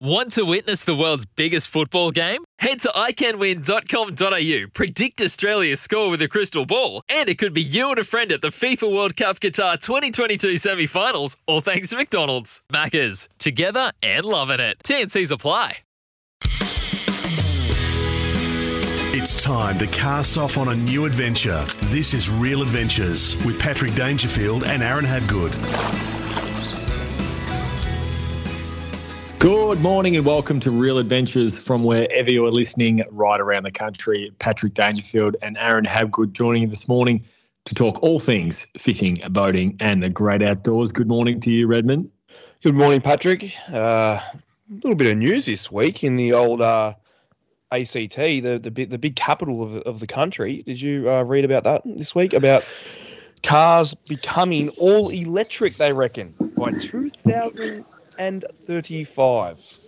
Want to witness the world's biggest football game? Head to iCanWin.com.au, predict Australia's score with a crystal ball, and it could be you and a friend at the FIFA World Cup Qatar 2022 semi finals, all thanks to McDonald's. Maccas, together and loving it. TNC's apply. It's time to cast off on a new adventure. This is Real Adventures with Patrick Dangerfield and Aaron Habgood. Good morning and welcome to Real Adventures from wherever you're listening right around the country. Patrick Dangerfield and Aaron Habgood joining you this morning to talk all things fishing, boating, and the great outdoors. Good morning to you, Redmond. Good morning, Patrick. Uh, a little bit of news this week in the old uh, ACT, the the big, the big capital of, of the country. Did you uh, read about that this week? About cars becoming all electric, they reckon, by 2035.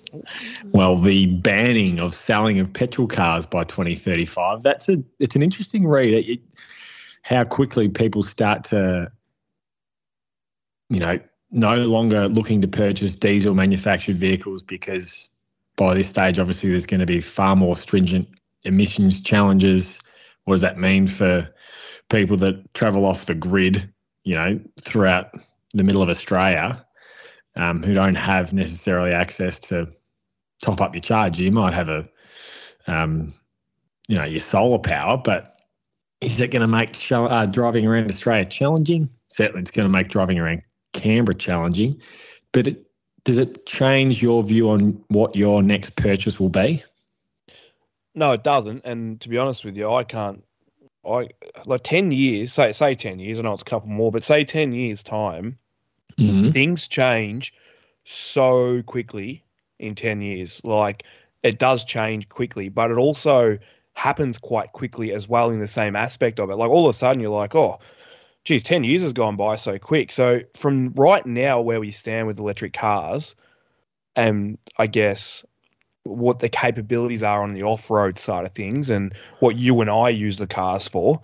Well, the banning of selling of petrol cars by 2035. That's a it's an interesting read. It, it, how quickly people start to, you know, no longer looking to purchase diesel manufactured vehicles because by this stage, obviously, there's going to be far more stringent emissions challenges. What does that mean for people that travel off the grid, you know, throughout the middle of Australia, um, who don't have necessarily access to top up your charger? You might have a, um, you know, your solar power, but is it going to make ch- uh, driving around Australia challenging? Certainly, it's going to make driving around Canberra challenging, but it, does it change your view on what your next purchase will be? No, it doesn't. And to be honest with you, I can't. I like ten years. Say say ten years. I know it's a couple more, but say ten years time, Mhm. things change so quickly in ten years. Like it does change quickly, but it also happens quite quickly as well in the same aspect of it. Like all of a sudden, you're like, oh, geez, 10 years has gone by so quick. So from right now, where we stand with electric cars, and I guess what the capabilities are on the off-road side of things and what you and I use the cars for,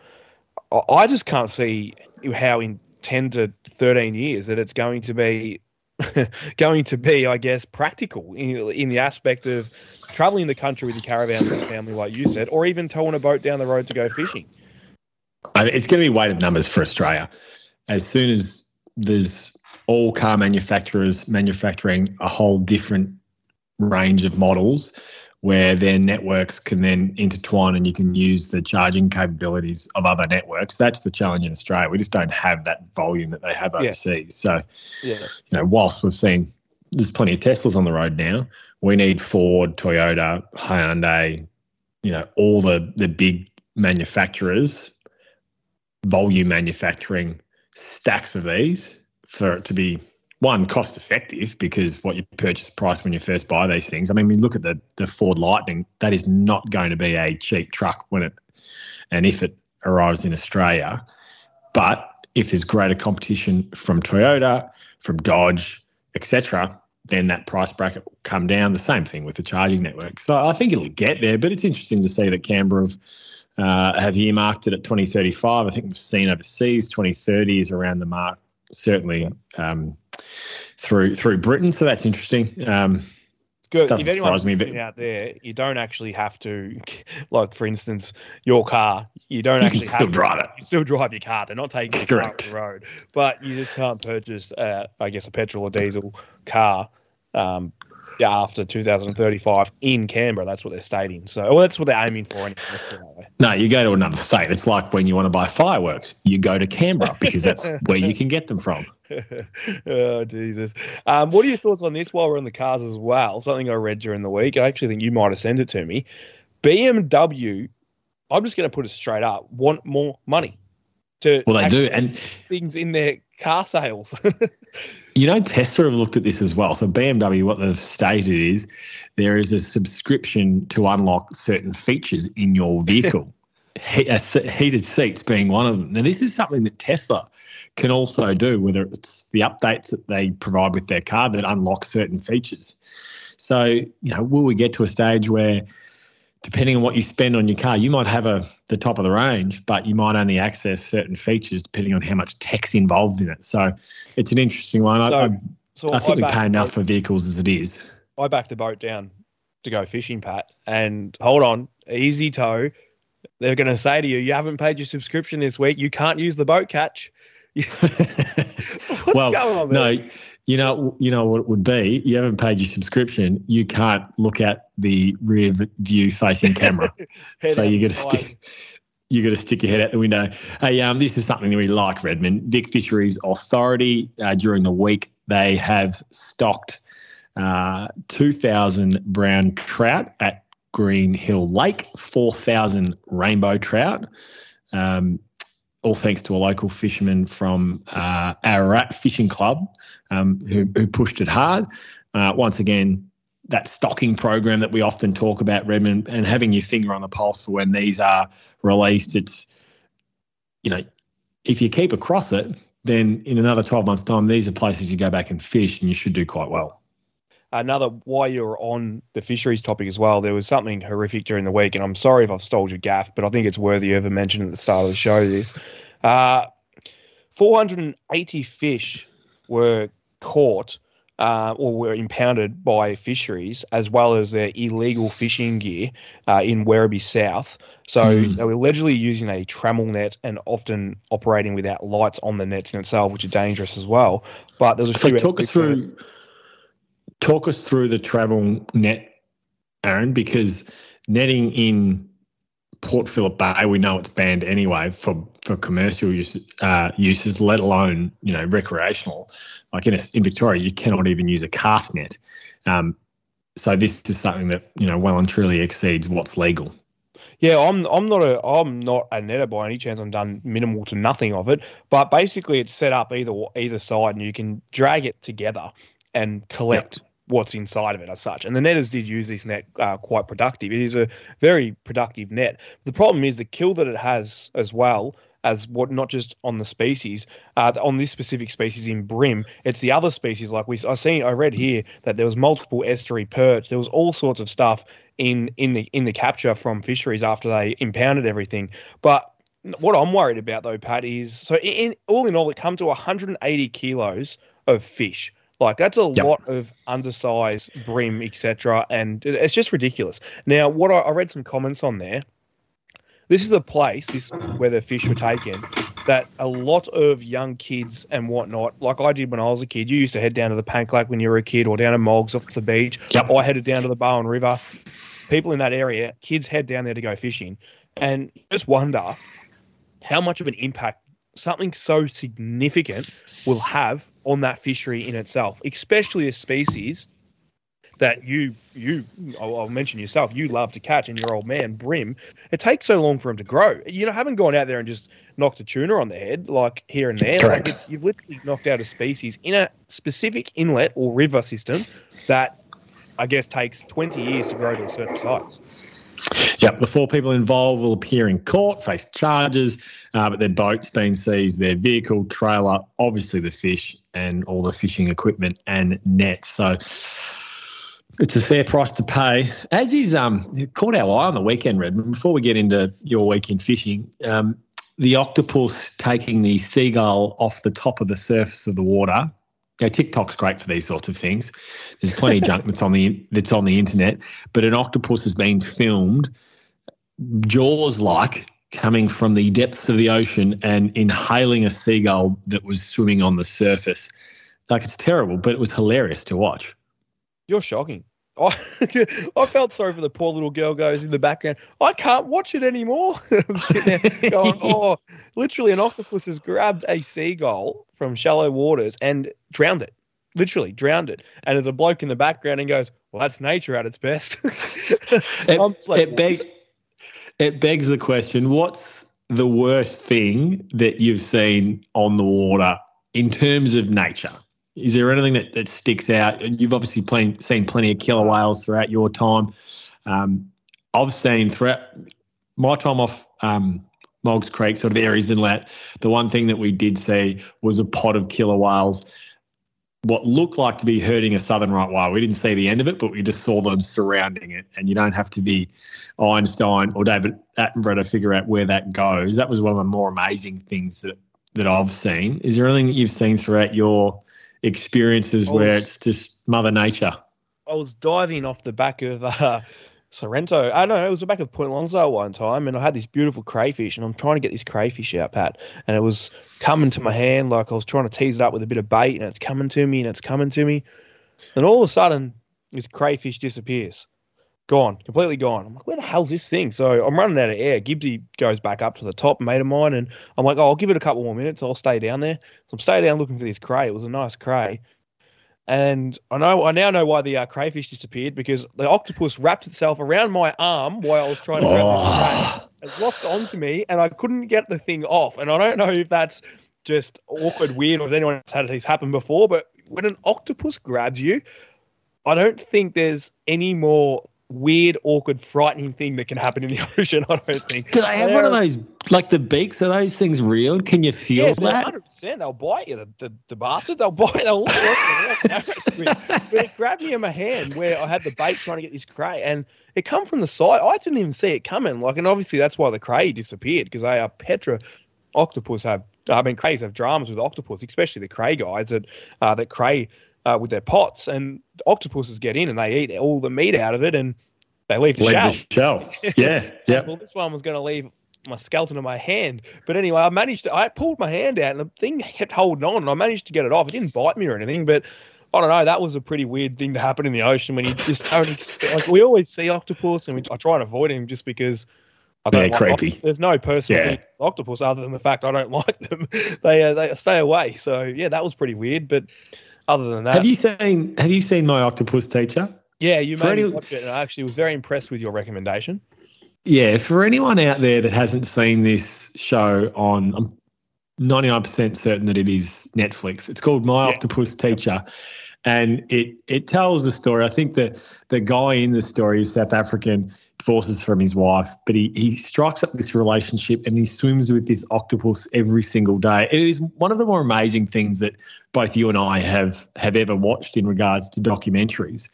I just can't see how in 10 to 13 years that it's going to be going to be, I guess, practical in, in the aspect of traveling the country with your caravan with your family, like you said, or even towing a boat down the road to go fishing. I- It's going to be weighted numbers for Australia. As soon as there's all car manufacturers manufacturing a whole different range of models where their networks can then intertwine and you can use the charging capabilities of other networks. That's the challenge in Australia. We just don't have that volume that they have Yeah. overseas. So, Yeah. you know, whilst we've seen there's plenty of Teslas on the road now, we need Ford, Toyota, Hyundai, you know, all the the big manufacturers, volume manufacturing stacks of these for it to be one cost effective because what your purchase price when you first buy these things. I mean, we look at the the Ford Lightning. That is not going to be a cheap truck when it and if it arrives in Australia. But if there's greater competition from Toyota, from Dodge, etc., then that price bracket will come down. The same thing with the charging network. So I think it'll get there, but it's interesting to see that Canberra have, uh, have earmarked it at 2035. I think we've seen overseas 2030 is around the mark. Certainly, um, through through Britain. So that's interesting. Um, Good. Doesn't if surprise me, but- out there, you don't actually have to, like for instance, your car. You don't You can actually still have drive to, it. You still drive your car. They're not taking your car Correct. off the road, but you just can't purchase, uh, I guess, a petrol or diesel car. Um, after 2035 in Canberra, that's what they're stating. So, well, that's what they're aiming for. Anyway. Let's put it that way. no, you go to another state. It's like when you want to buy fireworks, you go to Canberra because that's where you can get them from. oh Jesus! Um, what are your thoughts on this? While we're in the cars as well, something I read during the week. I actually think you might have sent it to me. BMW. I'm just going to put it straight up. Want more money to Well, they do, and things in their car sales. You know, Tesla have looked at this as well. So BMW, what they've stated is there is a subscription to unlock certain features in your vehicle. He- uh, heated seats being one of them. Now, this is something that Tesla can also do, whether it's the updates that they provide with their car that unlock certain features. So, you know, will we get to a stage where, depending on what you spend on your car, you might have a the top of the range, but you might only access certain features depending on how much tech's involved in it. So, it's an interesting one. I, So- I, so I think we backed pay enough for vehicles as it is. I backed the boat down to go fishing, Pat. And hold on, easy tow. They're going to say to you, "You haven't paid your subscription this week. You can't use the boat catch." What's well, going on there? no, you know, you know what it would be. You haven't paid your subscription. You can't look at the rear view facing camera. So you got to stick. You got to stick your head out the window. Hey, um, this is something that we like, Redmond. Vic Fisheries Authority uh, during the week they have stocked uh, two thousand brown trout at Green Hill Lake, four thousand rainbow trout. Um, all thanks to a local fisherman from uh, Ararat Fishing Club um, who, who pushed it hard. Uh, once again, that stocking program that we often talk about, Redmond, and having your finger on the pulse for when these are released. It's, you know, if you keep across it, then in another 12 months' time, these are places you go back and fish and you should do quite well. Another while you're on the fisheries topic as well, there was something horrific during the week, and I'm sorry if I've stole your gaff, but I think it's worthy of a mention at the start of the show. This, uh, 480 fish were caught uh, or were impounded by fisheries, as well as their illegal fishing gear uh, in Werribee South. So Hmm. they were allegedly using a trammel net and often operating without lights on the nets in itself, which are dangerous as well. But there's a So few talk us through talk us through the trammel net, Aaron, because netting in Port Phillip Bay, we know it's banned anyway for for commercial use, uh, uses, let alone you know recreational. Like in a, in Victoria, you cannot even use a cast net. Um, so this is something that you know well and truly exceeds what's legal. Yeah, I'm I'm not a I'm not a netter by any chance. I've done minimal to nothing of it, but basically it's set up either either side, and you can drag it together and collect what's inside of it as such. And the netters did use this net uh, quite productive. It is a very productive net. The problem is the kill that it has as well as what not just on the species uh, on this specific species in bream it's the other species like we i seen i read here that there was multiple estuary perch there was all sorts of stuff in in the in the capture from fisheries after they impounded everything but what i'm worried about though pat is so in all in all it come to 180 kilos of fish like that's a Yep. lot of undersized bream etc and it- it's just ridiculous now what I, I read some comments on there this is a place this where the fish were taken that a lot of young kids and whatnot, like I did when I was a kid, you used to head down to the Pank Lake when you were a kid or down to Moggs off the beach. Yep. I headed down to the Bowen River. People in that area, kids head down there to go fishing. And just wonder how much of an impact something so significant will have on that fishery in itself, especially a species that you you I'll, I'll mention yourself you love to catch and your old man bream. It takes so long for them to grow. You know haven't gone out there and just knocked a tuna on the head like here and there Correct. like it's you've literally knocked out a species in a specific inlet or river system that I guess takes 20 years to grow to a certain size Yep, the four people involved will appear in court, face charges, uh, but their boat's been seized, their vehicle, trailer, obviously the fish, and all the fishing equipment and nets. So it's a fair price to pay. As is, um, caught our eye on the weekend, Redmond. Before we get into your weekend fishing, um, the octopus taking the seagull off the top of the surface of the water know, TikTok's great for these sorts of things. There's plenty of junk that's on the that's on the internet, but an octopus has been filmed Jaws like coming from the depths of the ocean and inhaling a seagull that was swimming on the surface. Like it's terrible, but it was hilarious to watch. You're shocking. I, I felt sorry for the poor little girl goes in the background. I can't watch it anymore. I'm sitting there going, oh, literally an octopus has grabbed a seagull from shallow waters and drowned it. Literally drowned it. And there's a bloke in the background and goes, well, that's nature at its best. it, like, it, begs, it begs the question, what's the worst thing that you've seen on the water in terms of nature? Is there anything that, that sticks out? You've obviously playing, seen plenty of killer whales throughout your time. Um, I've seen throughout my time off um, Moggs Creek, sort of Aireys Inlet, the one thing that we did see was a pod of killer whales. What looked like to be hurting a southern right whale. We didn't see the end of it, but we just saw them surrounding it. And you don't have to be Einstein or David Attenborough to figure out where that goes. That was one of the more amazing things that that I've seen. Is there anything that you've seen throughout your experiences was, where it's just Mother Nature. I was diving off the back of uh, Sorrento. I know it was the back of Point Lonsdale one time, and I had this beautiful crayfish, and I'm trying to get this crayfish out, Pat, and it was coming to my hand like I was trying to tease it up with a bit of bait, and it's coming to me, and it's coming to me, and all of a sudden, this crayfish disappears gone, completely gone. I'm like, where the hell's this thing? So I'm running out of air. Gibbsy goes back up to the top, mate of mine, and I'm like, oh, I'll give it a couple more minutes. I'll stay down there. So I'm staying down looking for this cray. It was a nice cray. And I know I now know why the uh, crayfish disappeared because the octopus wrapped itself around my arm while I was trying to grab oh. this cray. It locked onto me, and I couldn't get the thing off. And I don't know if that's just awkward, weird, or if anyone has had this happen before. But when an octopus grabs you, I don't think there's any more weird, awkward, frightening thing that can happen in the ocean. I don't think. Do they have one of those, like the beaks? Are those things real? Can you feel yeah, that? Hundred percent. They'll bite you. The, the, the bastard. They'll bite. They'll. but it grabbed me in my hand where I had the bait trying to get this cray, and it come from the side. I didn't even see it coming. Like, and obviously that's why the cray disappeared because they are Petra octopus have. I mean, crays have dramas with octopus, especially the cray guys that uh, that cray uh, with their pots, and octopuses get in and they eat all the meat out of it, and they leave the leave shell. The shell. Yeah, yeah. well, this one was going to leave my skeleton in my hand, but anyway, I managed to. I pulled my hand out, and the thing kept holding on, and I managed to get it off. It didn't bite me or anything, but I don't know. That was a pretty weird thing to happen in the ocean when you just don't expect. Like we always see octopus, and we, I try and avoid him just because. I don't yeah, like creepy. There's no personal yeah. octopus other than the fact I don't like them. they uh, they stay away. So yeah, that was pretty weird. But other than that, have you seen Have you seen my octopus teacher? Yeah, you made any, me watch it, and I actually was very impressed with your recommendation. Yeah, for anyone out there that hasn't seen this show on, I'm 99% certain that it is Netflix. It's called My yeah. Octopus Teacher. And it it tells the story. I think that the guy in the story is South African, divorces from his wife, but he, he strikes up this relationship and he swims with this octopus every single day. It is one of the more amazing things that both you and I have have ever watched in regards to documentaries.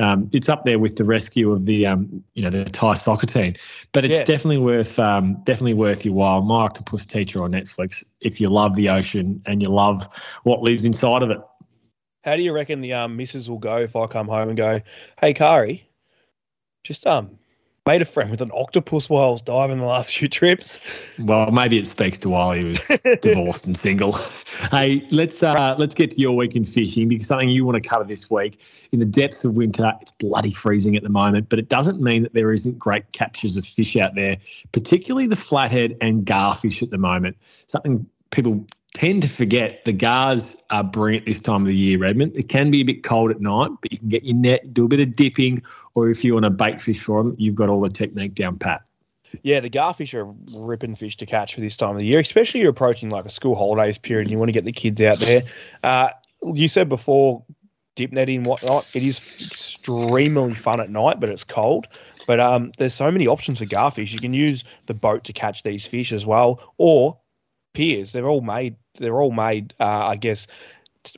Um, it's up there with the rescue of the um, you know the Thai soccer team, but it's yeah. definitely worth um, definitely worth your while. My Octopus Teacher on Netflix. If you love the ocean and you love what lives inside of it. How do you reckon the um, missus will go if I come home and go, "Hey, Kari, just um made a friend with an octopus while I was diving the last few trips. Well, maybe it speaks to while he was divorced and single. hey, let's uh, let's get to your week in fishing because something you want to cover this week. In the depths of winter, it's bloody freezing at the moment, but it doesn't mean that there isn't great captures of fish out there, particularly the flathead and garfish at the moment. Something people tend to forget the gars are brilliant this time of the year, Redmond. It can be a bit cold at night, but you can get your net, do a bit of dipping, or if you want to bait fish for them, you've got all the technique down pat. Yeah, the garfish are ripping fish to catch for this time of the year, especially you're approaching like a school holidays period and you want to get the kids out there. Uh, you said before dip netting and whatnot. It is extremely fun at night, but it's cold. But um, there's so many options for garfish. You can use the boat to catch these fish as well, or piers. They're all made they're all made, uh, I guess,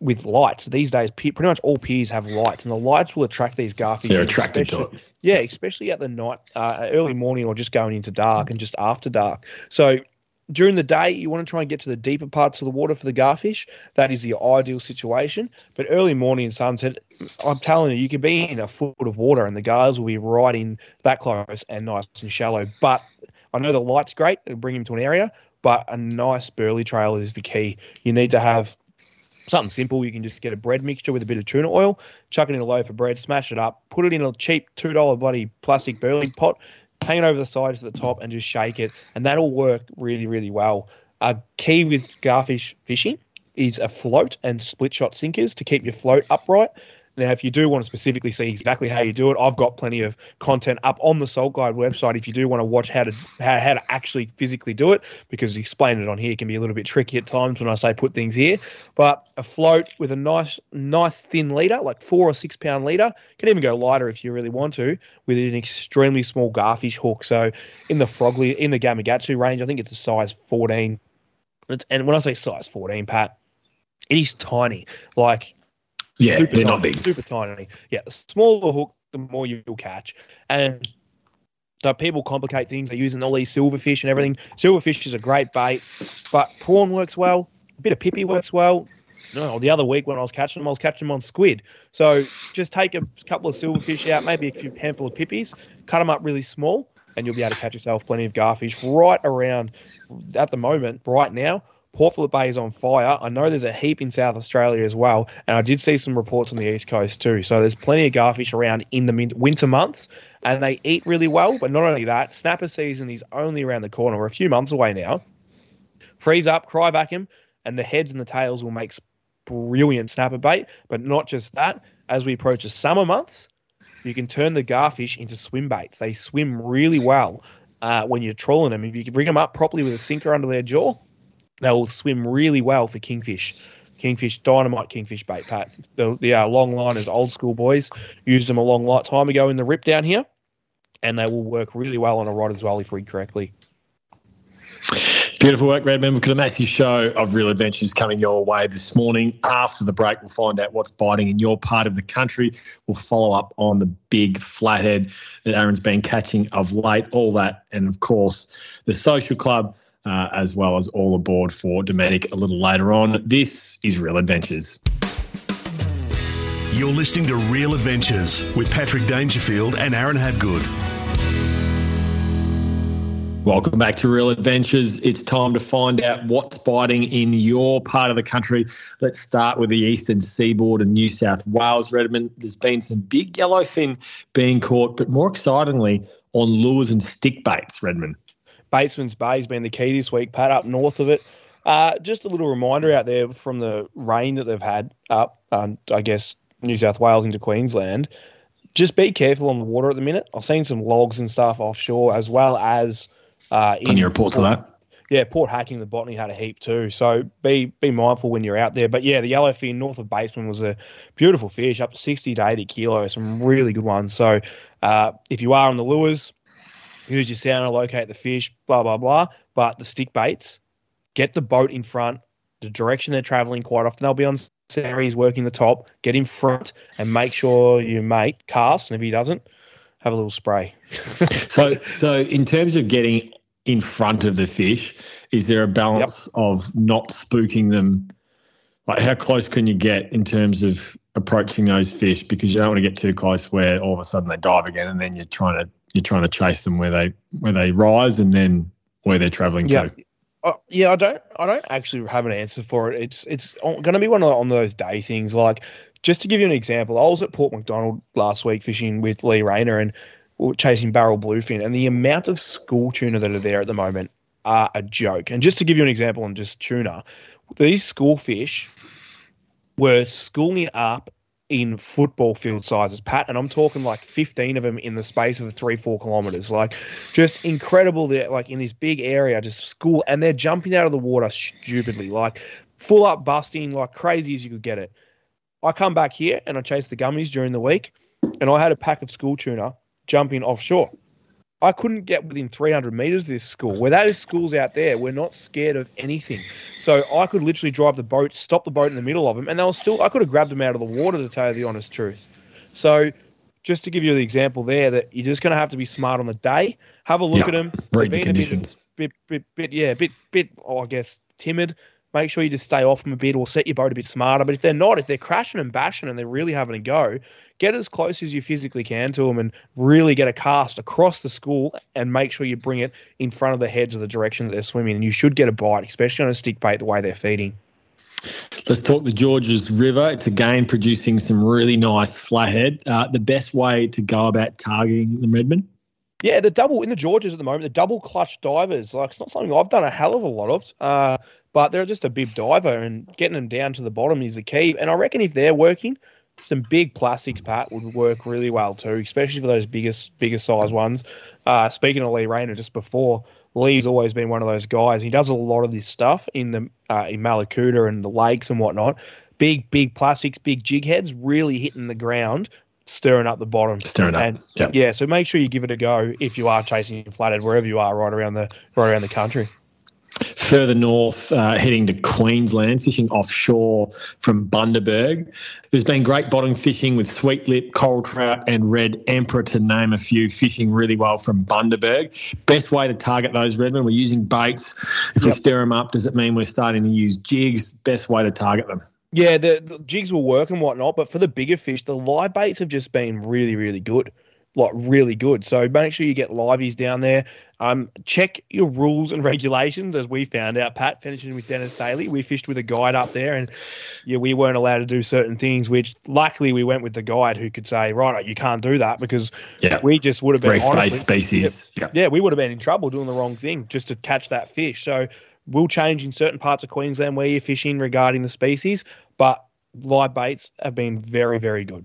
with lights. These days, pretty much all piers have lights, and the lights will attract these garfish. They're attracted to it. Yeah, especially at the night, uh, early morning, or just going into dark and just after dark. So during the day, you want to try and get to the deeper parts of the water for the garfish. That is the ideal situation. But early morning and sunset, I'm telling you, you can be in a foot of water and the gars will be right in that close and nice and shallow. But I know the light's great, it'll bring him to an area, but a nice burley trail is the key. You need to have something simple. You can just get a bread mixture with a bit of tuna oil, chuck it in a loaf of bread, smash it up, put it in a cheap $2 bloody plastic burley pot, hang it over the sides to the top, and just shake it. And that'll work really, really well. A key with garfish fishing is a float and split shot sinkers to keep your float upright. Now, if you do want to specifically see exactly how you do it, I've got plenty of content up on the Salt Guide website. If you do want to watch how to how, how to actually physically do it, because explaining it on here can be a little bit tricky at times when I say put things here. But a float with a nice nice thin leader, like four or six pound leader, can even go lighter if you really want to, with an extremely small garfish hook. So in the Frogley in the Gamakatsu range, I think it's a size 14. It's, and when I say size 14, Pat, it is tiny. Like Yeah, super they're tiny, not big. Super tiny. Yeah, the smaller hook, the more you'll catch. And so people complicate things. They're using all these silverfish and everything. Silverfish is a great bait, but prawn works well. A bit of pippy works well. No, the other week when I was catching them, I was catching them on squid. So just take a couple of silverfish out, maybe a few handful of pippies, cut them up really small, and you'll be able to catch yourself plenty of garfish right around at the moment, right now. Port Phillip Bay is on fire. I know there's a heap in South Australia as well, and I did see some reports on the east coast too. So there's plenty of garfish around in the winter months, and they eat really well. But not only that, snapper season is only around the corner. We're a few months away now. Freeze up, cry vacuum, and the heads and the tails will make brilliant snapper bait. But not just that. As we approach the summer months, you can turn the garfish into swim baits. They swim really well uh, when you're trawling them. If you can rig them up properly with a sinker under their jaw, they will swim really well for kingfish. Kingfish, dynamite kingfish bait, Pat. The, the uh, long liners, old school boys, used them a long lot time ago in the rip down here, and they will work really well on a rod as well if rigged correctly. Beautiful work, Redmond. We've got a massive show of real adventures coming your way this morning. After the break, we'll find out what's biting in your part of the country. We'll follow up on the big flathead that Aaron's been catching of late, all that, and of course, the social club, uh, as well as all aboard for Dometic a little later on. This is Real Adventures. You're listening to Real Adventures with Patrick Dangerfield and Aaron Habgood. Welcome back to Real Adventures. It's time to find out what's biting in your part of the country. Let's start with the eastern seaboard and New South Wales, Redmond. There's been some big yellowfin being caught, but more excitingly, on lures and stick baits, Redmond. Batemans Bay has been the key this week, Pat, up north of it. Uh, just a little reminder out there from the rain that they've had up, um, I guess, New South Wales into Queensland. Just be careful on the water at the minute. I've seen some logs and stuff offshore as well as uh, Plenty of reports of that. yeah, Port Hacking, the botany had a heap too. So be be mindful when you're out there. But yeah, the yellowfin north of Batemans was a beautiful fish, up to 60 to 80 kilos, some really good ones. So uh, if you are on the lures, use your sounder, locate the fish, blah, blah, blah. But the stick baits, get the boat in front, the direction they're traveling quite often. They'll be on series working the top, get in front and make sure your mate casts. And if he doesn't, have a little spray. So, so in terms of getting in front of the fish, is there a balance of not spooking them? Like, how close can you get in terms of approaching those fish? Because you don't want to get too close where all of a sudden they dive again, and then you're trying to you're trying to chase them where they where they rise, and then where they're traveling Yeah. to. Uh, yeah, I don't. I don't actually have an answer for it. It's it's going to be one of on those day things. Like just to give you an example, I was at Port MacDonnell last week fishing with Lee Rayner and we were chasing barrel bluefin, and the amount of school tuna that are there at the moment are a joke. And just to give you an example on just tuna, these school fish were schooling up in football field sizes, Pat, and I'm talking like 15 of them in the space of three, four kilometers. Like, just incredible. That like in this big area, just school, and they're jumping out of the water stupidly, like full up busting, like crazy as you could get it. I come back here and I chase the gummies during the week, and I had a pack of school tuna jumping offshore. I couldn't get within 300 meters of this school. Where those schools out there, we're not scared of anything. So I could literally drive the boat, stop the boat in the middle of them, and they were still. I could have grabbed them out of the water to tell you the honest truth. So just to give you the example there, that you're just going to have to be smart on the day. Have a look Yeah, at them. read the conditions. Bit, bit, bit, yeah, bit, bit. Oh, I guess timid. Make sure you just stay off them a bit, or set your boat a bit smarter. But if they're not, if they're crashing and bashing and they're really having a go, get as close as you physically can to them and really get a cast across the school and make sure you bring it in front of the heads of the direction that they're swimming. And you should get a bite, especially on a stick bait, the way they're feeding. Let's talk the Georges River. It's again producing some really nice flathead. Uh, the best way to go about targeting them, Redmond? Yeah, the double in the Georges at the moment, the double clutch divers, like it's not something I've done a hell of a lot of, uh, but they're just a bib diver and getting them down to the bottom is the key. And I reckon if they're working, some big plastics, Pat, would work really well too, especially for those biggest, bigger size ones. Uh, speaking of Lee Rayner just before, Lee's always been one of those guys. He does a lot of this stuff in the uh, in Mallacoota and the lakes and whatnot. Big, big plastics, big jig heads, really hitting the ground, stirring up the bottom. Stirring up, yep. yeah, so make sure you give it a go if you are chasing flathead wherever you are, right around the right around the country. Further north, uh, heading to Queensland, fishing offshore from Bundaberg. There's been great bottom fishing with sweet lip, coral trout, and red emperor, to name a few, fishing really well from Bundaberg. Best way to target those redmen, we're using baits. If we stir them up, does it mean we're starting to use jigs? Best way to target them. Yeah, the, the jigs will work and whatnot, but for the bigger fish, the live baits have just been really, really good. Like really good. So make sure you get liveys down there. Um, check your rules and regulations, as we found out. Pat finishing with Dennis Daly, we fished with a guide up there, and yeah, we weren't allowed to do certain things. Which luckily we went with the guide who could say, right, you can't do that because Yeah. we just would have been honestly- species. Yeah. yeah, we would have been in trouble doing the wrong thing just to catch that fish. So we'll change in certain parts of Queensland where you're fishing regarding the species, but live baits have been very, very good.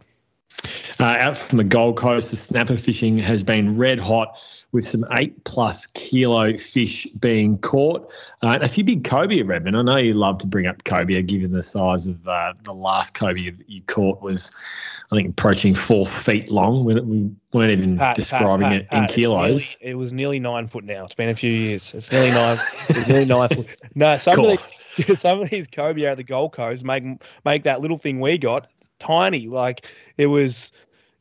Uh, out from the Gold Coast, the snapper fishing has been red hot with some eight plus kilo fish being caught. Uh, and a few big cobia, Redmond. I know you love to bring up cobia, given the size of uh, the last cobia that you caught was, I think, approaching four feet long. We, we weren't even Pat, describing Pat, it Pat, in it's kilos. nearly- it was nearly nine foot now. It's been a few years. It's nearly nine. it's nearly nine foot. No, some of, course. these, some of these cobia at the Gold Coast make make that little thing we got tiny. Like it was.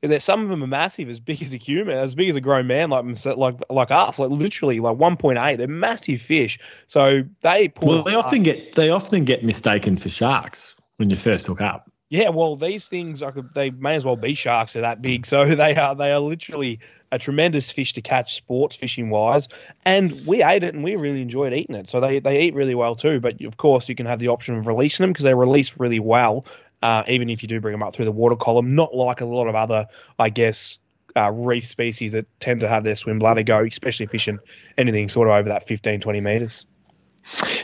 That some of them are massive, as big as a human, as big as a grown man, like like like us, like literally like one point eight. They're massive fish, so they pull. Well, they often get they often get mistaken for sharks when you first hook up. Yeah, well, these things are they may as well be sharks. They're that big, so they are they are literally a tremendous fish to catch sports fishing wise. And we ate it and we really enjoyed eating it. So they they eat really well too. But of course, you can have the option of releasing them because they release really well, uh, even if you do bring them up through the water column. Not like a lot of other, I guess. Uh, reef species that tend to have their swim bladder go, especially fishing anything sort of over that 15, 20 metres.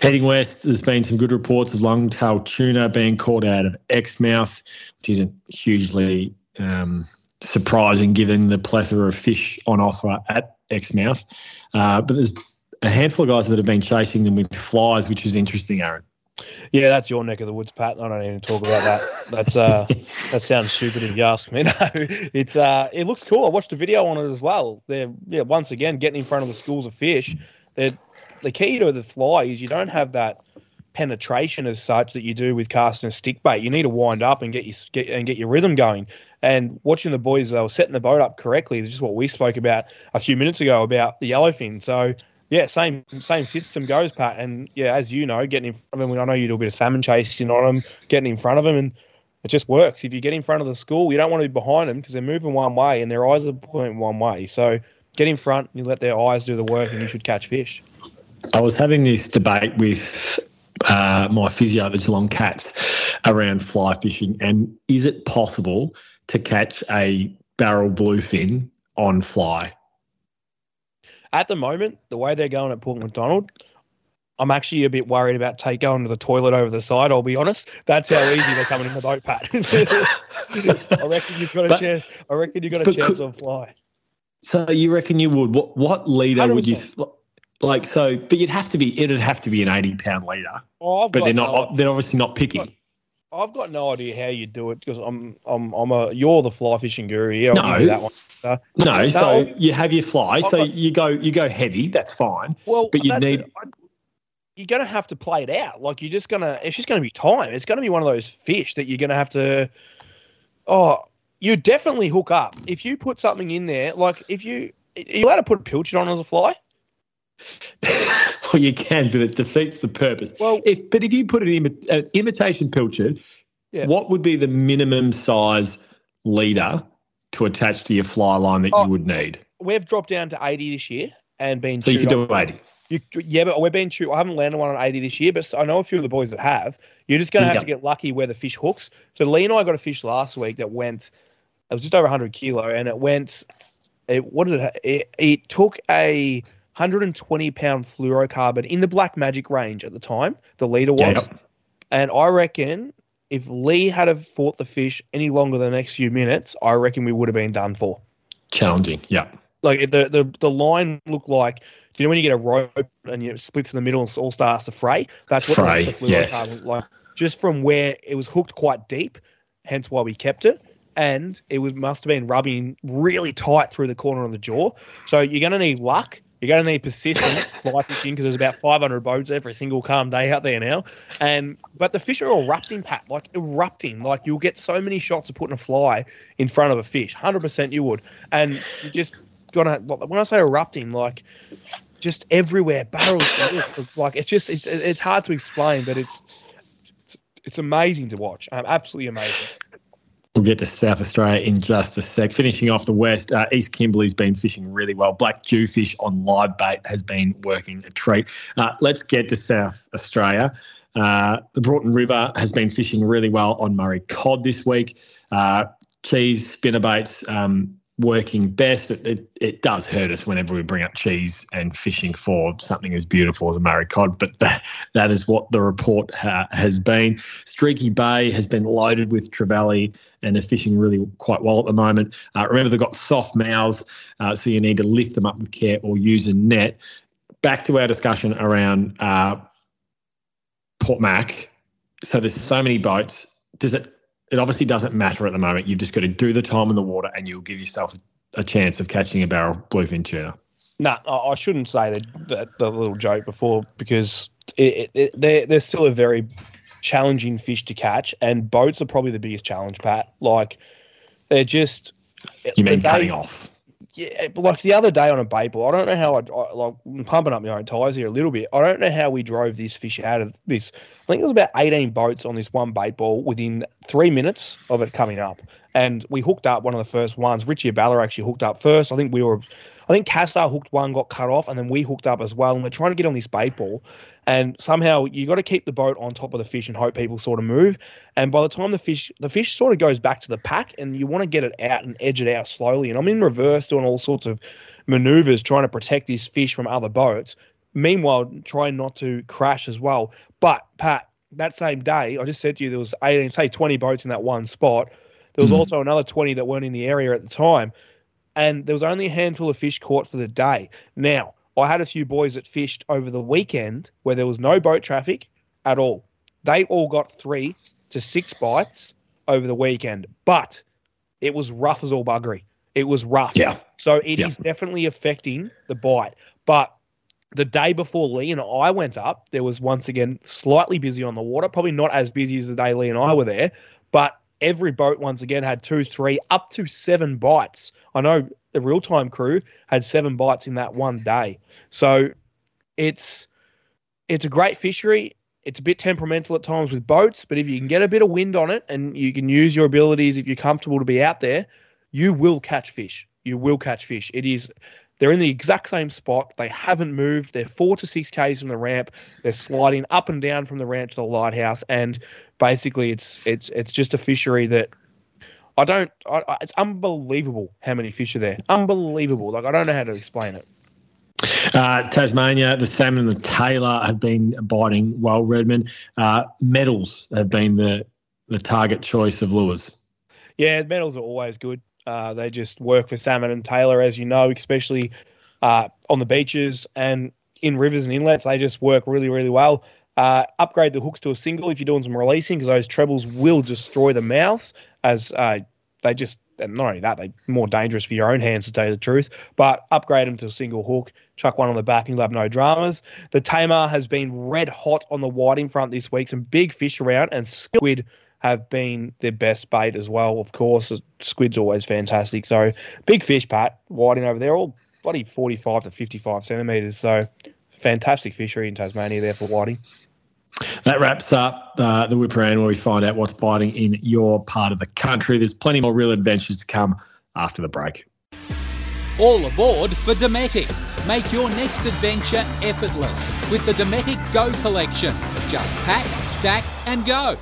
Heading west, there's been some good reports of long-tailed tuna being caught out of Exmouth, which isn't hugely um, surprising given the plethora of fish on offer at Exmouth. Uh, but there's a handful of guys that have been chasing them with flies, which is interesting, Aaron. Yeah, that's your neck of the woods, Pat. I don't even talk about that. That's uh, that sounds stupid if you ask me. No, it's uh, it looks cool. I watched a video on it as well. They're yeah, once again getting in front of the schools of fish. They're, the key to the fly is you don't have that penetration as such that you do with casting a stick bait. You need to wind up and get your get and get your rhythm going. And watching the boys, they were setting the boat up correctly. This is what we spoke about a few minutes ago about the yellowfin. So yeah, same same system goes, Pat. And yeah, as you know, getting in front of them. I know you do a bit of salmon chasing on them, getting in front of them, and it just works. If you get in front of the school, you don't want to be behind them because they're moving one way and their eyes are pointing one way. So get in front, and you let their eyes do the work, and you should catch fish. I was having this debate with uh, my physio, the Geelong Cats, around fly fishing, and is it possible to catch a barrel bluefin on fly? At the moment, the way they're going at Port MacDonnell, I'm actually a bit worried about take going to the toilet over the side. I'll be honest. That's how easy they're coming in the boat, Pat. I reckon you've got a But- chance. I reckon you've got a chance could- on fly. So you reckon you would? What what leader would you 100%. like? So, but you'd have to be. It'd have to be an eighty pound leader. Oh, But they're not. no- They're obviously not picky. I've got no idea how you do it because I'm I'm I'm a you're the fly fishing guru. Yeah, I'll No. that one. Uh, No. So No. you have your fly. So I've got- you go. You go heavy. That's fine. well, But you need. I, you're gonna have to play it out. Like you're just gonna. It's just gonna be time. It's gonna be one of those fish that you're gonna have to. Oh, you definitely hook up if you put something in there. Like if you are you allowed to put a pilchard on as a fly? well, you can, but it defeats the purpose. Well- if but if you put an, imi- an imitation pilchard, Yeah. what would be the minimum size leader to attach to your fly line that Oh. you would need? We've dropped down to eighty this year and been So you up. do eighty. You, yeah, but we've been chewed. I haven't landed one on eighty this year, but I know a few of the boys that have. You're just going to have Yeah. to get lucky where the fish hooks. So Lee and I got a fish last week that went. It was just over 100 kilo, and it went. It what did it? It, it took a 120 pound fluorocarbon in the black magic range at the time. The leader was, Yeah, and I reckon if Lee had have fought the fish any longer than the next few minutes, I reckon we would have been done for. Challenging. Yeah. Like the the the line looked like. Do you know when you get a rope and it splits in the middle and it all starts to fray? That's what Fray, the fluorocarbon yes. like. Just from where it was hooked quite deep, hence why we kept it. And it was must have been rubbing really tight through the corner of the jaw. So you're going to need luck. You're going to need persistence fly fishing because there's about 500 boats every single calm day out there now. And but the fish are erupting, Pat, like erupting. Like you'll get so many shots of putting a fly in front of a fish. 100% you would. And you just gonna when I say erupting, like just everywhere, barrels, like it's just it's it's hard to explain, but it's it's, it's amazing to watch. Um, absolutely amazing. We'll get to South Australia in just a sec. Finishing off the west, uh, East Kimberley's been fishing really well. Black jewfish on live bait has been working a treat. Uh, let's get to South Australia. Uh, the Broughton River has been fishing really well on Murray cod this week. Uh, cheese spinnerbaits um, working best. It, it, it does hurt us whenever we bring up cheese and fishing for something as beautiful as a Murray cod, but that, that is what the report ha- has been. Streaky Bay has been loaded with trevally and they're fishing really quite well at the moment. Uh, remember, they've got soft mouths, uh, so you need to lift them up with care or use a net. Back to our discussion around uh, Port Mac. So there's so many boats. Does it? It obviously doesn't matter at the moment. You've just got to do the time in the water, and you'll give yourself a chance of catching a barrel bluefin tuna. No, I I shouldn't say that, that the little joke before because it, it, they're they're still a very challenging fish to catch, and boats are probably the biggest challenge. Pat, like they're just. You mean they- cutting off? Yeah, but like the other day on a bait ball, I don't know how I, I like I'm pumping up my own tires here a little bit. I don't know how we drove this fish out of this. I think there was about 18 boats on this one bait ball within three minutes of it coming up, and we hooked up one of the first ones. Richie Abella actually hooked up first. I think we were, I think Castar hooked one, got cut off, and then we hooked up as well. And we're trying to get on this bait ball, and somehow you got to keep the boat on top of the fish and hope people sort of move. And by the time the fish, the fish sort of goes back to the pack, and you want to get it out and edge it out slowly. And I'm in reverse doing all sorts of maneuvers trying to protect this fish from other boats. Meanwhile, trying not to crash as well. But Pat, that same day, I just said to you there was 18, say 20 boats in that one spot. There was Mhm. also another 20 that weren't in the area at the time. And there was only a handful of fish caught for the day. Now, I had a few boys that fished over the weekend where there was no boat traffic at all. They all got three to six bites over the weekend, but it was rough as all buggery. It was rough. Yeah. So it is Yeah. definitely affecting the bite. But the day before Lee and I went up, there was once again slightly busy on the water, probably not as busy as the day Lee and I were there, but every boat once again had two, three, up to seven bites. I know the real time crew had seven bites in that one day. So it's it's a great fishery. It's a bit temperamental at times with boats, but if you can get a bit of wind on it and you can use your abilities if you're comfortable to be out there, you will catch fish. You will catch fish. It is they're in the exact same spot. They haven't moved. They're four to six k's from the ramp. They're sliding up and down from the ramp to the lighthouse, and basically, it's it's it's just a fishery that I don't. I, I, it's unbelievable how many fish are there. Unbelievable. Like I don't know how to explain it. Uh, Tasmania, the salmon and the tailor have been biting well. Redmond uh, metals have been the the target choice of lures. Yeah, metals are always good. Uh, they just work for salmon and tailor, as you know, especially uh, on the beaches and in rivers and inlets. They just work really, really well. Uh, upgrade the hooks to a single if you're doing some releasing, because those trebles will destroy the mouths. As uh, they just, and not only that, they're more dangerous for your own hands to tell you the truth. But upgrade them to a single hook, chuck one on the back, and you'll have no dramas. The Tamar has been red hot on the whiting front this week. Some big fish around, and squid have been their best bait as well. Of course, squid's always fantastic. So big fish, Pat, whiting over there, all bloody 45 to 55 centimetres. So fantastic fishery in Tasmania there for whiting. That wraps up uh, the Whip Around where we find out what's biting in your part of the country. There's plenty more real adventures to come after the break. All aboard for Dometic. Make your next adventure effortless with the Dometic Go collection. Just pack, stack, and go.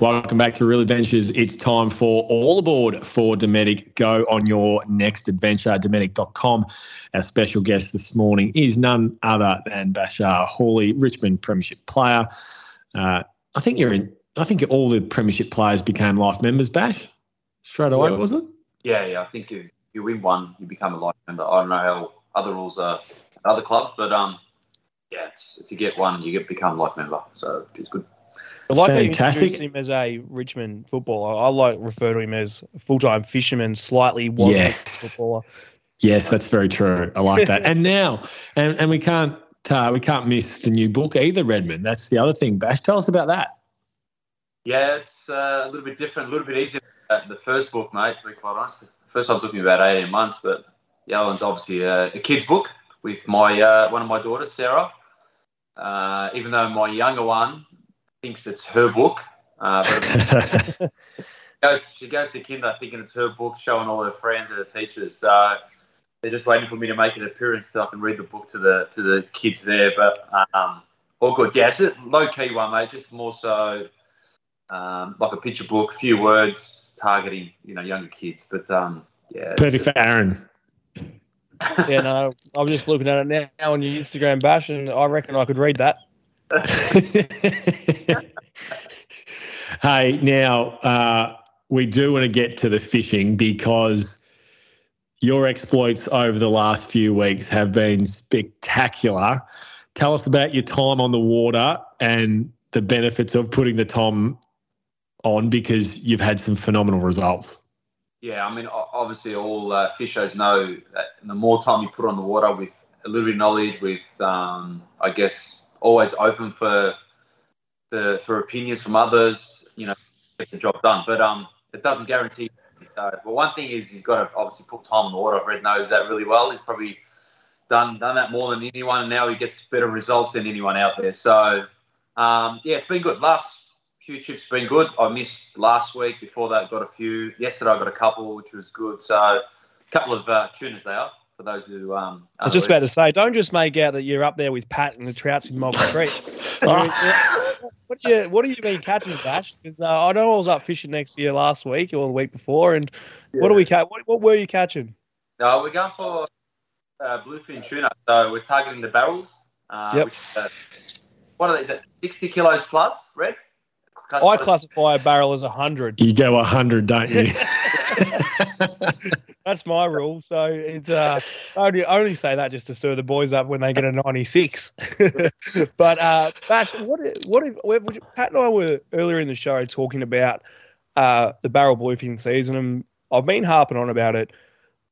Welcome back to Real Adventures. It's time for all aboard for Dometic. Go on your next adventure, Dometic.com. Our special guest this morning is none other than Bashar Houli, Richmond Premiership player. Uh, I think you're in. I think all the Premiership players became life members Bash, straight away, yeah. was it? Yeah, yeah. I think you you win one, you become a life member. I don't know how other rules are at other clubs, but um, yeah, if you get one, you get become a life member. So it's good. I like Fantastic. that him as a Richmond footballer. I like refer to him as full-time fisherman, slightly yes. footballer. Yes, that's very true. I like that. and now, and, and we can't uh, we can't miss the new book either, Redmond. That's the other thing. Bash, tell us about that. Yeah, it's uh, a little bit different, a little bit easier than the first book, mate. To be quite honest, the first one took me about eighteen months, but the other one's obviously a, a kid's book with my uh, one of my daughters, Sarah. Uh, even though my younger one thinks it's her book. Uh, but goes, she goes to kinder thinking it's her book, showing all her friends and her teachers. So they're just waiting for me to make an appearance so I can read the book to the to the kids there. But um, all good. Yeah, it's a low key one, mate. Just more so um, like a picture book, few words, targeting you know younger kids. But um, yeah, perfect for Aaron. yeah, no, I'm just looking at it now on your Instagram bash, and I reckon I could read that. hey, now uh, we do want to get to the fishing because your exploits over the last few weeks have been spectacular. Tell us about your time on the water and the benefits of putting the Tom on because you've had some phenomenal results. Yeah, I mean, obviously, all uh, fishers know that the more time you put on the water with a little bit of knowledge, with, um, I guess, always open for, for for opinions from others. You know, get the job done. But um, it doesn't guarantee. Well, one thing is he's got to obviously put time on the water. Red knows that really well. He's probably done done that more than anyone, and now he gets better results than anyone out there. So um, yeah, it's been good. Last few trips been good. I missed last week. Before that, got a few. Yesterday, I got a couple, which was good. So a couple of uh, tuners they are for those who. Um, I was just about to say, don't just make out that you're up there with Pat and the trouts in Mulga Creek. what do you What do you mean catching, Bash? Because uh, I know I was up fishing next year last week or the week before, and yeah. what do we catch? What, what, were you catching? No, we're going for uh, bluefin tuna. So we're targeting the barrels. Uh, yep. Which, uh, what are they? Is sixty kilos plus? Red. I classify a barrel as 100. You go 100, don't you? That's my rule. So it's uh, I only, only say that just to stir the boys up when they get a 96. but uh, Bash, what what if, Pat and I were earlier in the show talking about uh, the barrel bluefin season, and I've been harping on about it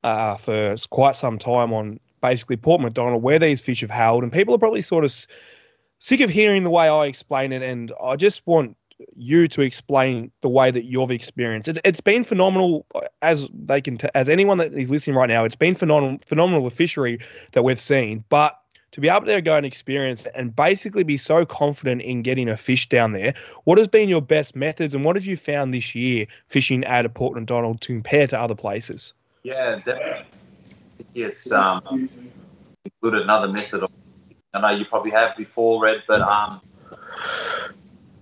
uh, for quite some time on basically Port MacDonnell, where these fish have held, and people are probably sort of sick of hearing the way I explain it, and I just want you to explain the way that you've experienced it. It's been phenomenal, as they can, t- as anyone that is listening right now. It's been phenomenal, phenomenal the fishery that we've seen, but to be able to go and experience and basically be so confident in getting a fish down there. What has been your best methods, and what have you found this year fishing at a Port MacDonnell to compare to other places? Yeah, definitely. It's um, good another method. Of, I know you probably have before, Red, but um,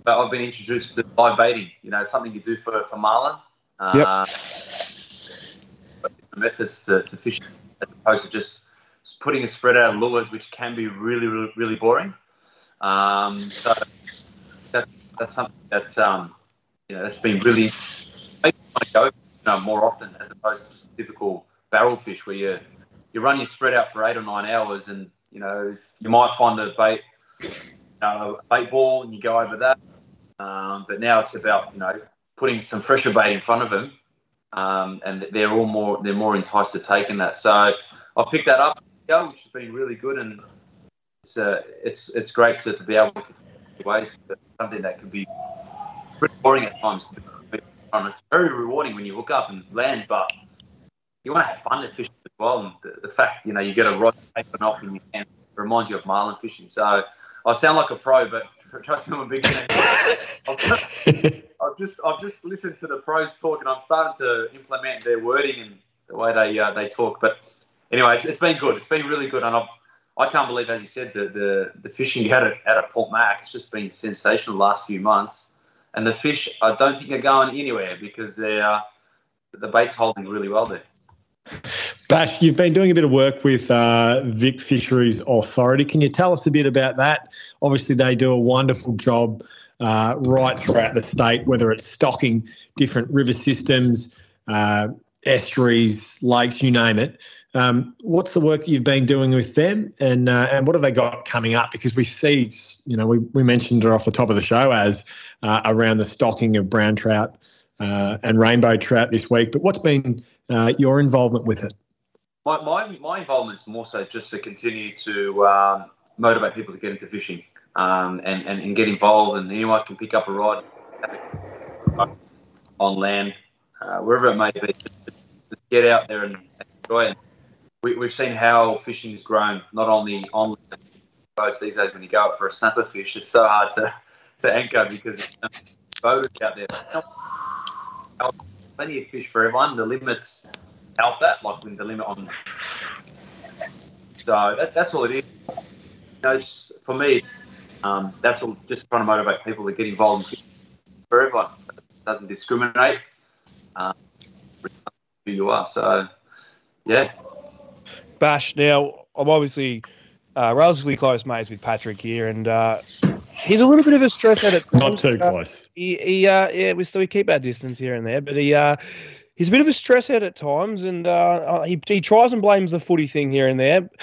but I've been introduced to live baiting. You know, something you do for for marlin. Uh, yep. Methods to, to fish as opposed to just putting a spread out of lures, which can be really, really, really boring. Um, so that, that's something that's um, you know that's been really make go you know, more often as opposed to just typical barrel fish where you you run your spread out for eight or nine hours and you know you might find a bait uh, bait ball and you go over that um, but now it's about you know putting some fresher bait in front of them, um, and they're all more they're more enticed to taking that. So I've picked that up, which has been really good, and it's uh, it's it's great to, to be able to ways something that could be pretty boring at times. It's very rewarding when you hook up and land, but you want to have fun at fishing as well. And the, the fact, you know, you get a rod taken off in your hand reminds you of marlin fishing. So I sound like a pro, but trust me, I'm a big fan. I've, just, I've just I've just listened to the pros talk, and I'm starting to implement their wording and the way they uh, they talk. But anyway, it's, it's been good. It's been really good, and I've, I can't believe, as you said, the the, the fishing out at, out at Port Mac. It's just been sensational the last few months, and the fish I don't think they're going anywhere because they're the bait's holding really well there. Bash, you've been doing a bit of work with uh, Vic Fisheries Authority. Can you tell us a bit about that? Obviously, they do a wonderful job uh, right throughout the state, whether it's stocking different river systems, uh, estuaries, lakes, you name it. Um, what's the work that you've been doing with them, and uh, and what have they got coming up? Because we see, you know, we, we mentioned it off the top of the show as uh, around the stocking of brown trout uh, and rainbow trout this week. But what's been uh, your involvement with it? My, my, my involvement is more so just to continue to um, motivate people to get into fishing um, and, and, and, get involved. And anyone can pick up a rod on land, uh, wherever it may be. Get out there and enjoy it. We, we've seen how fishing has grown, not only on boats these days when you go out for a snapper fish, it's so hard to, to anchor because boats out there. Plenty of fish for everyone. The limits help that, like when the limit on. So that, that's all it is. You know, for me, um, that's all. Just trying to motivate people to get involved for everyone. It doesn't discriminate um, who you are. So, yeah. Bash. Now, I'm obviously uh, relatively close mates with Patrick here, and uh, he's a little bit of a stress at it. Not too uh, close. He, he uh, yeah, we still we keep our distance here and there, but he uh, he's a bit of a stress head at times, and uh, he, he tries and blames the footy thing here and there.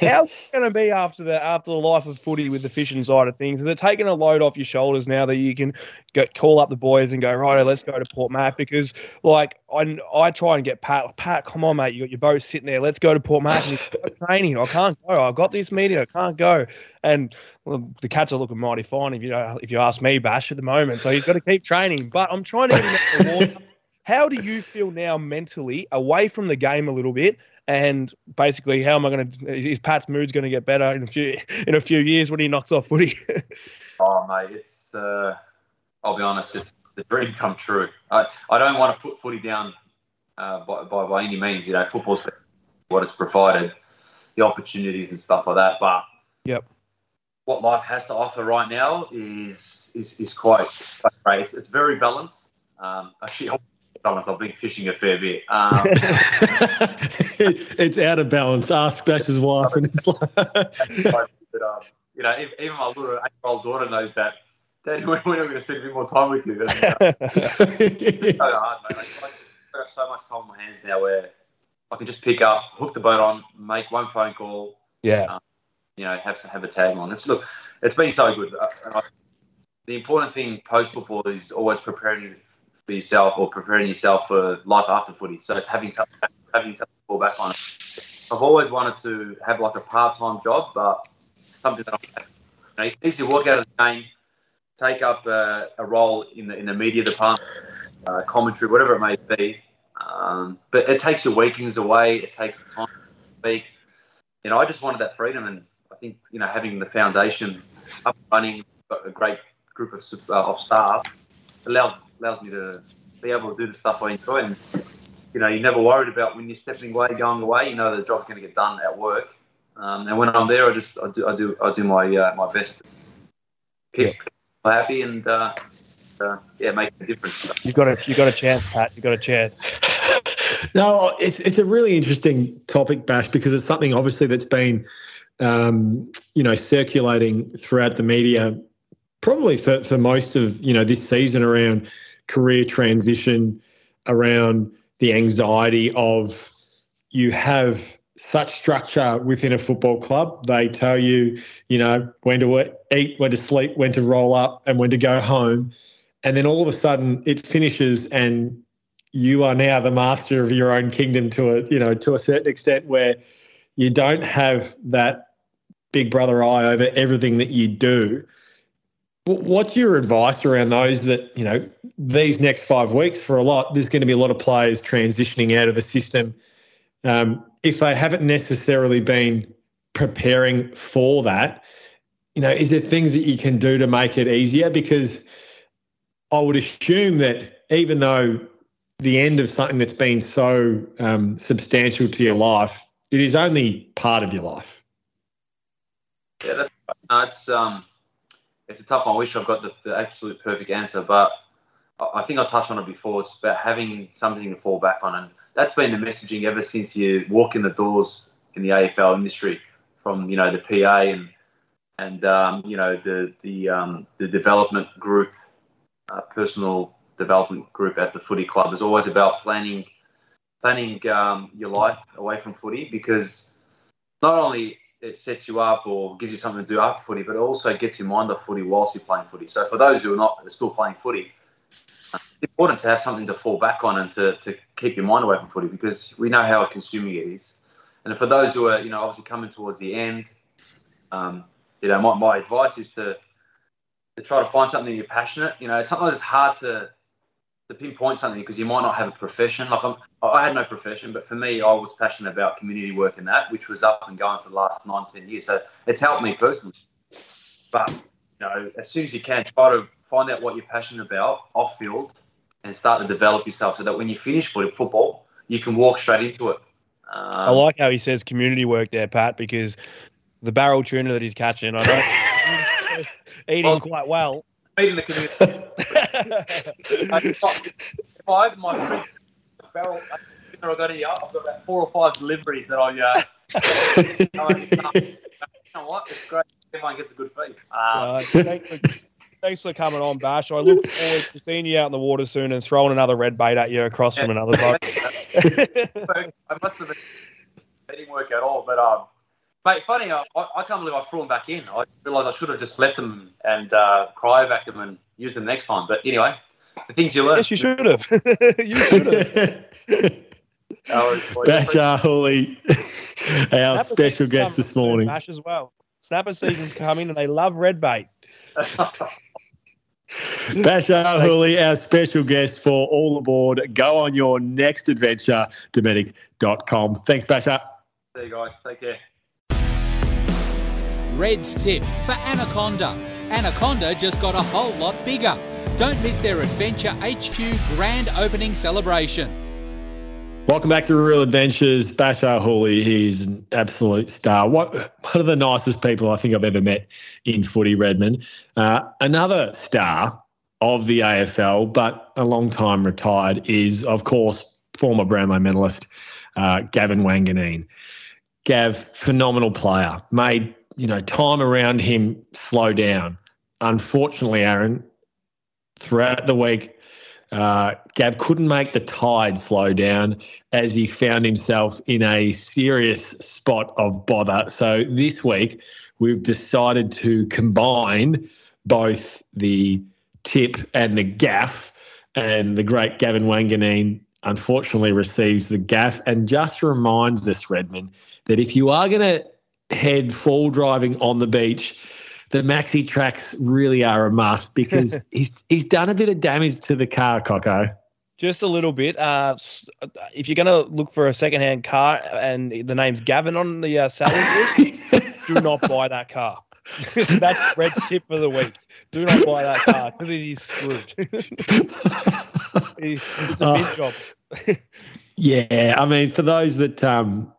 How's it going to be after the after the life of footy with the fishing side of things? Is it taking a load off your shoulders now that you can go, call up the boys and go right? Let's go to Port Mac because like I, I try and get Pat. Pat, come on, mate, you got your boat sitting there. Let's go to Port Mac. And he's training. I can't go. I've got this meeting. I can't go. And well, the cats are looking mighty fine if you know, if you ask me, Bash, at the moment. So he's got to keep training. But I'm trying to get him the water. How do you feel now mentally away from the game a little bit? And basically, how am I going to? Is Pat's mood's going to get better in a few in a few years when he knocks off footy? oh mate, it's. Uh, I'll be honest, it's the dream come true. I, I don't want to put footy down uh, by, by by any means. You know, football's what it's provided, the opportunities and stuff like that. But yep, what life has to offer right now is is, is quite great. It's, it's very balanced. Um, actually, Thomas, I've been fishing a fair bit. Um, it's out of balance. Ask Bash's wife, and it's like. but, um, you know, even my little eight-year-old daughter knows that. Dad, when are we going to spend a bit more time with you? It's so hard, mate. Like, I've got so much time on my hands now where I can just pick up, hook the boat on, make one phone call. Yeah. Um, you know, have to have a tag on. It's look, it's been so good. I, the important thing post football is always preparing for yourself or preparing yourself for life after footy. So it's having something, having something to fall back on. I've always wanted to have like a part-time job, but something that I, you know, you easily walk out of the game, take up a, a role in the in the media department, uh, commentary, whatever it may be. Um, but it takes your weekends away. It takes time to speak. You know, I just wanted that freedom, and I think you know having the foundation up and running, a great group of uh, of staff allows allows me to be able to do the stuff I enjoy. And you know, you're never worried about when you're stepping away, going away. You know the job's going to get done at work. Um, and when I'm there, I just I do I do I do my uh, my best to keep yeah. happy and uh, uh, yeah, make a difference. You got a you got a chance, Pat. You got a chance. no, it's it's a really interesting topic, Bash, because it's something obviously that's been um, you know circulating throughout the media, probably for for most of you know this season around career transition, around the anxiety of you have such structure within a football club. They tell you, you know, when to eat, when to sleep, when to roll up, and when to go home. And then all of a sudden it finishes and you are now the master of your own kingdom to a, you know, to a certain extent where you don't have that big brother eye over everything that you do What's your advice around those that, you know, these next five weeks for a lot, there's going to be a lot of players transitioning out of the system. Um, if they haven't necessarily been preparing for that, you know, is there things that you can do to make it easier? Because I would assume that even though the end of something that's been so um, substantial to your life, it is only part of your life. Yeah, that's, it's um, it's a tough one. I wish I've got the, the absolute perfect answer, but I think I touched on it before. It's about having something to fall back on, and that's been the messaging ever since you walk in the doors in the AFL industry, from you know the PA and and um, you know the the um, the development group, uh, personal development group at the footy club is always about planning planning um, your life away from footy because not only it sets you up or gives you something to do after footy, but it also gets your mind off footy whilst you're playing footy. So for those who are not are still playing footy, it's important to have something to fall back on and to, to keep your mind away from footy because we know how consuming it is. And for those who are, you know, obviously coming towards the end, um, you know, my, my advice is to to try to find something you're passionate. You know, sometimes it's hard to to pinpoint something because you might not have a profession. Like I'm, I had no profession, but for me, I was passionate about community work and that, which was up and going for the last nine, ten years. So it's helped me personally. But you know, as soon as you can, try to find out what you're passionate about off field and start to develop yourself so that when you finish football, you can walk straight into it. Um, I like how he says community work there, Pat, because the barrel tuna that he's catching, I know eating well, quite well. Feeding the community. I open my fridge, barrel, I've got here, I've got about four or five deliveries that I. Uh, you know what? It's great. Everyone gets a good feed. Um, uh, thanks, for, thanks, for, coming on, Bash. I look forward to seeing you out in the water soon and throwing another red bait at you across yeah. from another boat. I must have been didn't work at all, but um, Mate, funny, I, I can't believe I threw them back in. I realised I should have just left them and uh, cryovac them and used them next time. But anyway, the things you learn. Yes, you should have. you should have. Bashar Houli, our Snapper special guest this morning. Bash as well. Snapper season's coming and they love red bait. Bashar Houli, our special guest for All Aboard. Go on your next adventure, Dometic.com. Thanks, Bashar. See you guys. Take care. Red's tip for Anaconda. Anaconda just got a whole lot bigger. Don't miss their Adventure HQ grand opening celebration. Welcome back to Real Adventures. Bashar Houli, he's an absolute star. What, one of the nicest people I think I've ever met in footy, Redmond. Uh, another star of the AFL, but a long time retired, is, of course, former Brownlow medalist uh, Gavin Wanganeen. Gav, phenomenal player, made you know, time around him slow down. Unfortunately, Aaron, throughout the week, uh, Gav couldn't make the tide slow down as he found himself in a serious spot of bother. So this week, we've decided to combine both the tip and the gaff. And the great Gavin Wanganeen unfortunately receives the gaff and just reminds us, Redmond, that if you are going to head fall driving on the beach, the MAXTRAX really are a must because he's he's done a bit of damage to the car, Coco. Just a little bit. Uh, if you're going to look for a second-hand car and the name's Gavin on the uh, list, do not buy that car. That's Red's tip for the week. Do not buy that car because it is screwed. it's a big uh, job. yeah, I mean, for those that um,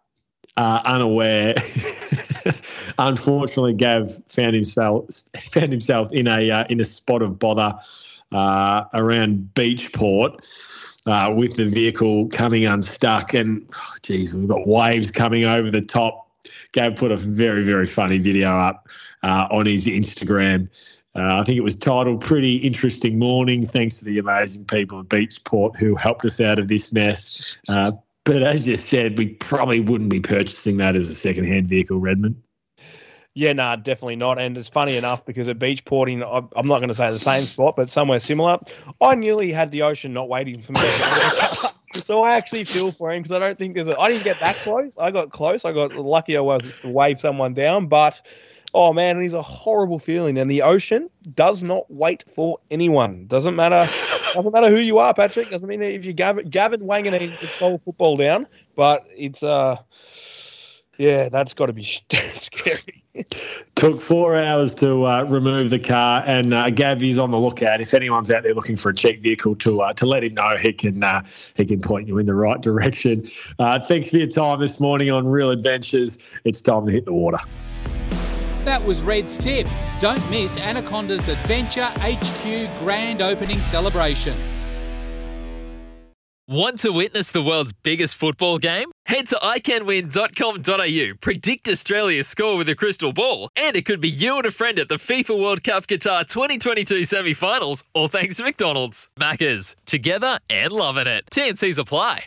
uh, unaware. Unfortunately, Gav found himself found himself in a uh, in a spot of bother uh, around Beachport. Uh, with the vehicle coming unstuck, and oh, geez, we've got waves coming over the top. Gav put a very, very funny video up uh, on his Instagram. Uh, I think it was titled Pretty Interesting Morning. Thanks to the amazing people of Beachport who helped us out of this mess. Uh, but as you said, we probably wouldn't be purchasing that as a second-hand vehicle, Redmond. Yeah, no, nah, definitely not. And it's funny enough because at Beachporting, I'm not going to say the same spot, but somewhere similar, I nearly had the ocean not waiting for me. so I actually feel for him because I don't think there's a. I didn't get that close. I got close. I got lucky. I was to wave someone down, but Oh man, it is a horrible feeling, and the ocean does not wait for anyone. Doesn't matter. doesn't matter who you are, Patrick. Doesn't mean if you Gavin, Gavin Wanganeen can slow football down, but it's uh, yeah, that's got to be scary. Took four hours to uh, remove the car, and uh, Gavy's on the lookout. If anyone's out there looking for a cheap vehicle, to uh, to let him know, he can uh, he can point you in the right direction. Uh, thanks for your time this morning on Real Adventures. It's time to hit the water. That was Red's tip. Don't miss Anaconda's Adventure HQ grand opening celebration. Want to witness the world's biggest football game? Head to iCanWin.com.au, predict Australia's score with a crystal ball, and it could be you and a friend at the FIFA World Cup Qatar 2022 semi finals, all thanks to McDonald's. Maccas, together and loving it. TNC's apply.